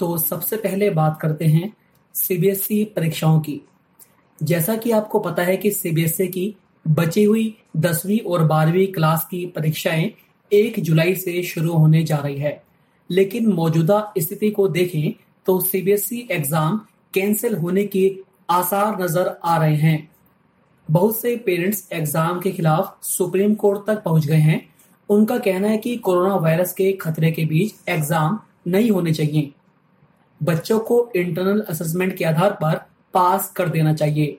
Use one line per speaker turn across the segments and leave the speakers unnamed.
तो सबसे पहले बात करते हैं सीबीएसई परीक्षाओं की। जैसा कि आपको पता है कि सीबीएसई की बची हुई दसवीं और बारहवीं क्लास की परीक्षाएँ एक जुलाई से शुरू होने जा रही है। लेकिन मौजूदा स्थिति को देखें तो सीबीएसई एग्ज़ाम कैंसिल होने के आसार नज़र आ रहे हैं। बहुत से पेरेंट्स एग्ज़ाम के खिलाफ सुप्रीम कोर्ट तक पहुँच गए हैं। उनका कहना है कि कोरोना वायरस के खतरे के बीच एग्ज़ाम नहीं होने चाहिए। बच्चों को इंटरनल असेसमेंट के आधार पर पास कर देना चाहिए।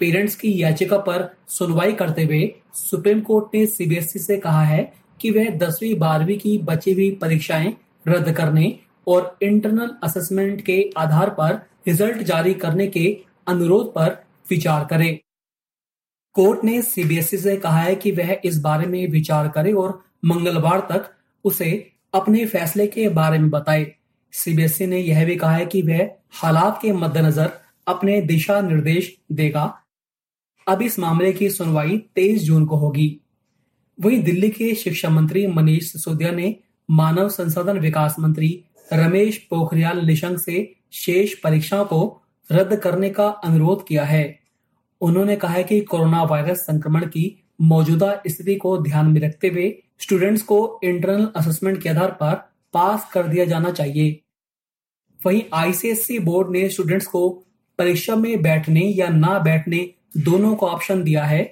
पेरेंट्स की याचिका पर सुनवाई करते हुए सुप्रीम कोर्ट ने सीबीएसई से कहा है कि वह दसवीं, बारहवीं की बची हुई परीक्षाएँ रद्द करने और इंटरनल असेसमेंट के आधार पर रिज़ल्ट जारी करने के अनुरोध पर विचार करे। कोर्ट ने सीबीएसई से कहा है कि वह इस बारे में विचार करे और मंगलवार तक उसे अपने फैसले के बारे में बताए। सीबीएसई ने यह भी कहा है कि वह हालात के मद्देनजर अपने दिशा निर्देश देगा। अब इस मामले की सुनवाई 23 जून को होगी। वहीं दिल्ली के शिक्षा मंत्री मनीष सिसोदिया ने मानव संसाधन विकास मंत्री रमेश पोखरियाल निशंक से शेष परीक्षाओं को रद्द करने का अनुरोध किया है। उन्होंने कहा है कि कोरोना वायरस संक्रमण की मौजूदा स्थिति को ध्यान में रखते हुए स्टूडेंट्स को इंटरनल असेसमेंट के आधार पर पास कर दिया जाना चाहिए। वहीं आईसीएससी बोर्ड ने स्टूडेंट्स को परीक्षा में बैठने या ना बैठने दोनों को ऑप्शन दिया है।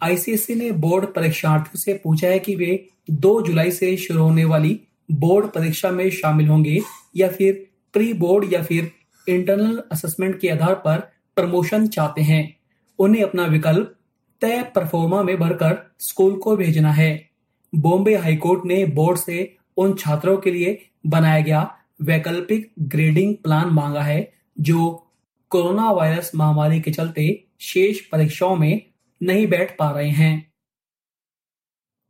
आईसीएससी ने बोर्ड परीक्षार्थियों से पूछा है कि वे 2 जुलाई से शुरू होने वाली बोर्ड परीक्षा में शामिल होंगे या फिर प्री बोर्ड या फिर इंटरनल असेसमेंट के आधार पर प्रमोशन चाहते हैं। उन्हें अपना विकल्प तय परफॉर्मा में भरकर स्कूल को भेजना है। बॉम्बे हाईकोर्ट ने बोर्ड से उन छात्रों के लिए बनाया गया वैकल्पिक ग्रेडिंग प्लान मांगा है, जो कोरोना वायरस महामारी के चलते शेष परीक्षाओं में नहीं बैठ पा रहे हैं।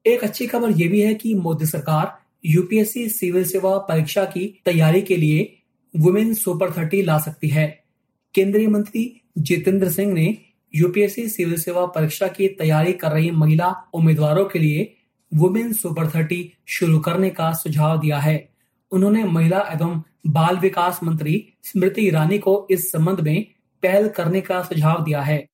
एक अच्छी खबर यह भी है कि मोदी सरकार यूपीएससी सिविल सेवा परीक्षा की तैयारी के लिए वुमेन सुपर थर्टी ला सकती है। केंद्रीय मंत्री जितेंद्र सिंह ने यूपीएससी सिविल सेवा परीक्षा की तैयारी कर रही महिला उम्मीदवारों के लिए वुमेन सुपर थर्टी शुरू करने का सुझाव दिया है। उन्होंने महिला एवं बाल विकास मंत्री स्मृति ईरानी को इस संबंध में पहल करने का सुझाव दिया है।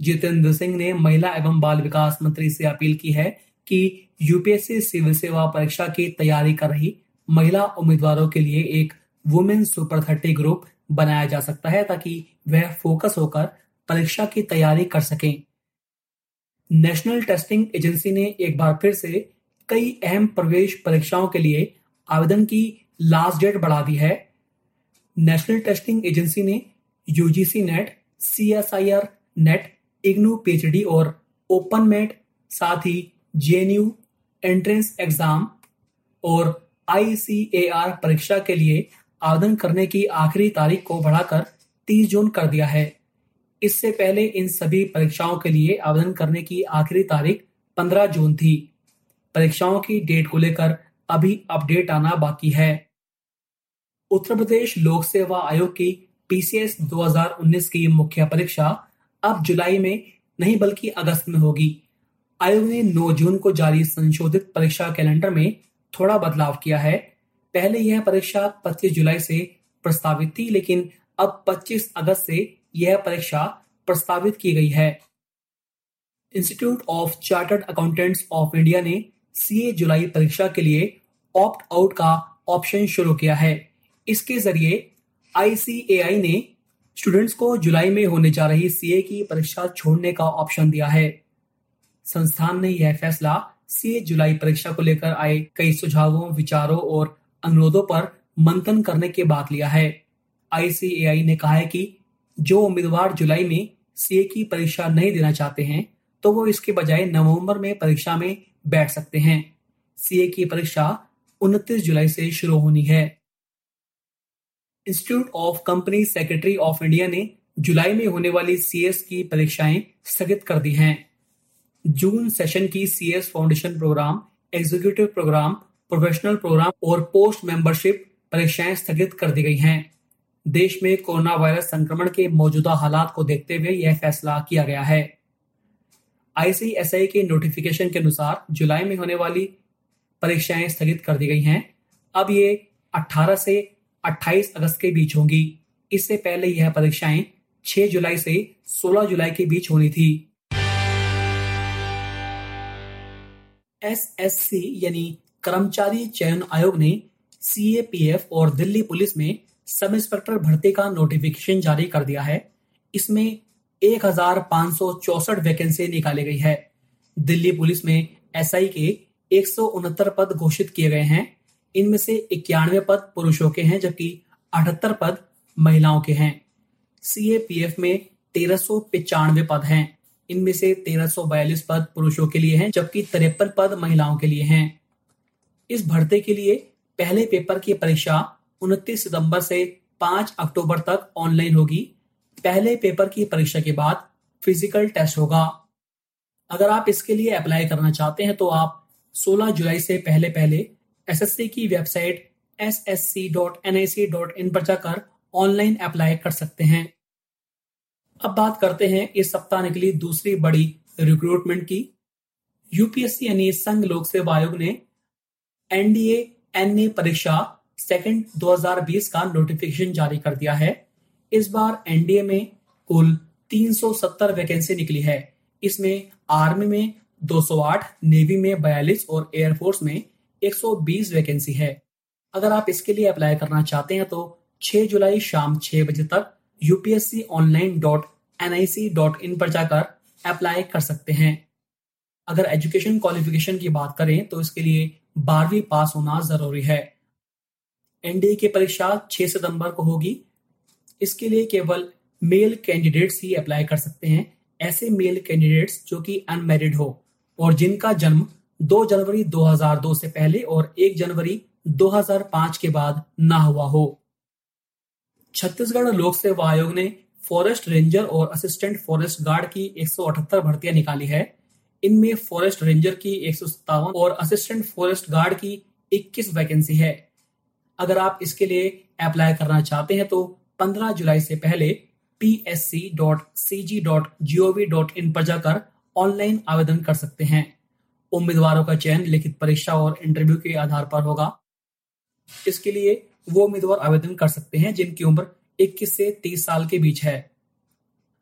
जितेंद्र सिंह ने महिला एवं बाल विकास मंत्री से अपील की है कि यूपीएससी सिविल सेवा परीक्षा की तैयारी कर रही महिला उम्मीदवारों के लिए एक वुमेन सुपर थर्टी ग्रुप बनाया जा सकता है ताकि वह फोकस होकर परीक्षा की तैयारी कर सकें। नेशनल टेस्टिंग एजेंसी ने एक बार फिर से कई अहम प्रवेश परीक्षाओं के लिए आवेदन की लास्ट डेट बढ़ा दी है। नेशनल टेस्टिंग एजेंसी ने UGC NET CSIR NET IGNOU PhD और ओपन मेट साथ ही जेएनयू एंट्रेंस एग्ज़ाम और आईसीएआर परीक्षा के लिए आवेदन करने की आखिरी तारीख को बढ़ाकर 30 जून कर दिया है। इससे पहले इन सभी परीक्षाओं के लिए आवेदन करने की आखिरी तारीख 15 जून थी। परीक्षाओं की डेट को लेकर अभी अपडेट आना बाकी है। उत्तर प्रदेश लोक सेवा आयोग की पीसीएस 2019 की मुख्य परीक्षा अब जुलाई में नहीं बल्कि अगस्त में होगी। आयोग ने 9 जून को जारी संशोधित परीक्षा कैलेंडर में थोड़ा बदलाव किया है। पहले यह परीक्षा 25 जुलाई से प्रस्तावित थी, लेकिन अब 25 अगस्त से यह परीक्षा प्रस्तावित की गई है। Institute of Chartered Accountants of India ने सीए जुलाई परीक्षा के लिए ऑप्ट आउट का ऑप्शन शुरू किया है। इसके ज़रिए आईसीएआई ने स्टूडेंट्स को जुलाई में होने जा रही सीए की परीक्षा छोड़ने का ऑप्शन दिया है। संस्थान ने यह फैसला सीए जुलाई परीक्षा को लेकर आए कई सुझावों, विचारों और अनुरोधों पर मंथन करने के बाद लिया है। आईसीएआई ने कहा है कि जो उम्मीदवार जुलाई में सीए की परीक्षा नहीं देना चाहते हैं तो वो इसके बजाय नवंबर में परीक्षा में बैठ सकते हैं। सीए की परीक्षा 29 जुलाई से शुरू होनी है। Institute of Company Secretary of India ने जुलाई में होने वाली सीएस की परीक्षाएँ स्थगित कर दी हैं। जून सेशन की CS foundation program, executive program, professional program और पोस्ट मेंबरशिप परीक्षाएँ स्थगित कर दी गई हैं। देश में कोरोना वायरस संक्रमण के मौजूदा हालात को देखते हुए यह फैसला किया गया है। आईसीएसआई के नोटिफिकेशन के अनुसार जुलाई में होने वाली परीक्षाएँ स्थगित कर दी गई हैं। अब ये 18 से 28 अगस्त के बीच होंगी। इससे पहले यह परीक्षाएँ 6 जुलाई से 16 जुलाई के बीच होनी थी। एसएससी यानी कर्मचारी चयन आयोग ने सीएपीएफ और दिल्ली पुलिस में सब इंस्पेक्टर भर्ती का नोटिफिकेशन जारी कर दिया है। इसमें एक वैकेंसी निकाली गई है। दिल्ली पुलिस में एसआई के एक सौ उनहत्तर पद घोषित किए गए हैं। इनमें से इक्यानवे पद पुरुषों के हैं, जबकि अठहत्तर पद महिलाओं के हैं। सीएपीएफ में तेरह सौ पिचानवे पद हैं। इनमें से तेरह सौ बयालीस पद पुरुषों के लिए हैं, जबकि तिरपन पद महिलाओं के लिए हैं। इस भर्ती के लिए पहले पेपर की परीक्षा 29 सितंबर से 5 अक्टूबर तक ऑनलाइन होगी। पहले पेपर की परीक्षा के बाद फ़िज़िकल टेस्ट होगा। अगर आप इसके लिए अप्लाई करना चाहते हैं तो आप 16 जुलाई से पहले पहले एसएससी की वेबसाइट ssc.nic.in पर जाकर ऑनलाइन अप्लाई कर सकते हैं। अब बात करते हैं इस सप्ताह निकली दूसरी बड़ी रिक्रूटमेंट की। यूपीएससी यानी संघ लोक सेवा आयोग ने एनडीए एनए परीक्षा सेकंड 2020 का नोटिफिकेशन जारी कर दिया है। इस बार एनडीए में कुल 370 वैकेंसी निकली है। इसमें आर्मी में 208, नेवी में 42 और एयरफोर्स में 120 वैकेंसी है। अगर आप इसके लिए अप्लाई करना चाहते हैं तो 6 जुलाई शाम 6 बजे तक UPSC online dot N I C dot in पर जाकर अप्लाई कर सकते हैं। अगर एजुकेशन क्वालिफिकेशन की बात करें तो इसके लिए बारहवीं पास होना ज़रूरी है। एनडीए की परीक्षा 6 सितंबर को होगी। इसके लिए केवल मेल कैंडिडेट्स ही अप्लाई कर सकते हैं। ऐसे मेल कैंडिडेट्स जो कि अनमेरिड हो और जिनका जन्म 2 जनवरी 2002 से पहले और 1 जनवरी 2005 के बाद ना हुआ हो। छत्तीसगढ़ लोक सेवा आयोग ने फॉरेस्ट रेंजर और असिस्टेंट फॉरेस्ट गार्ड की एक भर्तियाँ निकाली है। इनमें फॉरेस्ट रेंजर की एक सौ सत्तावन और असिस्टेंट फॉरेस्ट गार्ड की 21 वैकेंसी है। अगर आप इसके लिए अप्लाई करना चाहते हैं तो 15 जुलाई से पहले psc.cg.gov.in पर जाकर ऑनलाइन आवेदन कर सकते हैं। उम्मीदवारों का चयन लिखित परीक्षा और इंटरव्यू के आधार पर होगा। इसके लिए वो उम्मीदवार आवेदन कर सकते हैं जिनकी उम्र 21 से 30 साल के बीच है।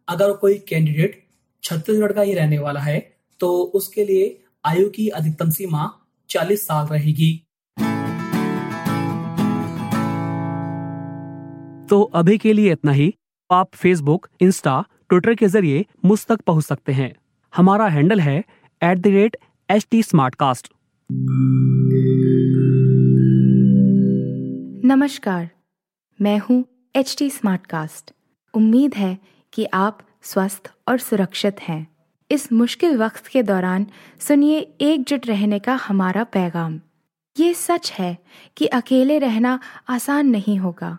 अगर कोई कैंडिडेट छत्तीसगढ़ का ही रहने वाला है तो उसके लिए आयु की अधिकतम सीमा 40 साल रहेगी।
तो अभी के लिए इतना ही। आप फेसबुक इंस्टा ट्विटर के ज़रिए मुझ तक पहुँच सकते हैं। हमारा हैंडल है at the rate H T
नमस्कार, मैं हूँ एच टी उम्मीद है कि आप स्वस्थ और सुरक्षित हैं। इस मुश्किल वक्त के दौरान सुनिए एकजुट रहने का हमारा पैगाम। ये सच है कि अकेले रहना आसान नहीं होगा।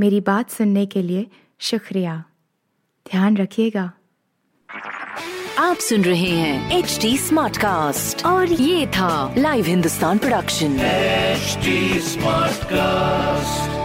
मेरी बात सुनने के लिए शुक्रिया। ध्यान रखिएगा।
आप सुन रहे हैं एच डी स्मार्ट कास्ट और ये था live Hindustan production
smart cast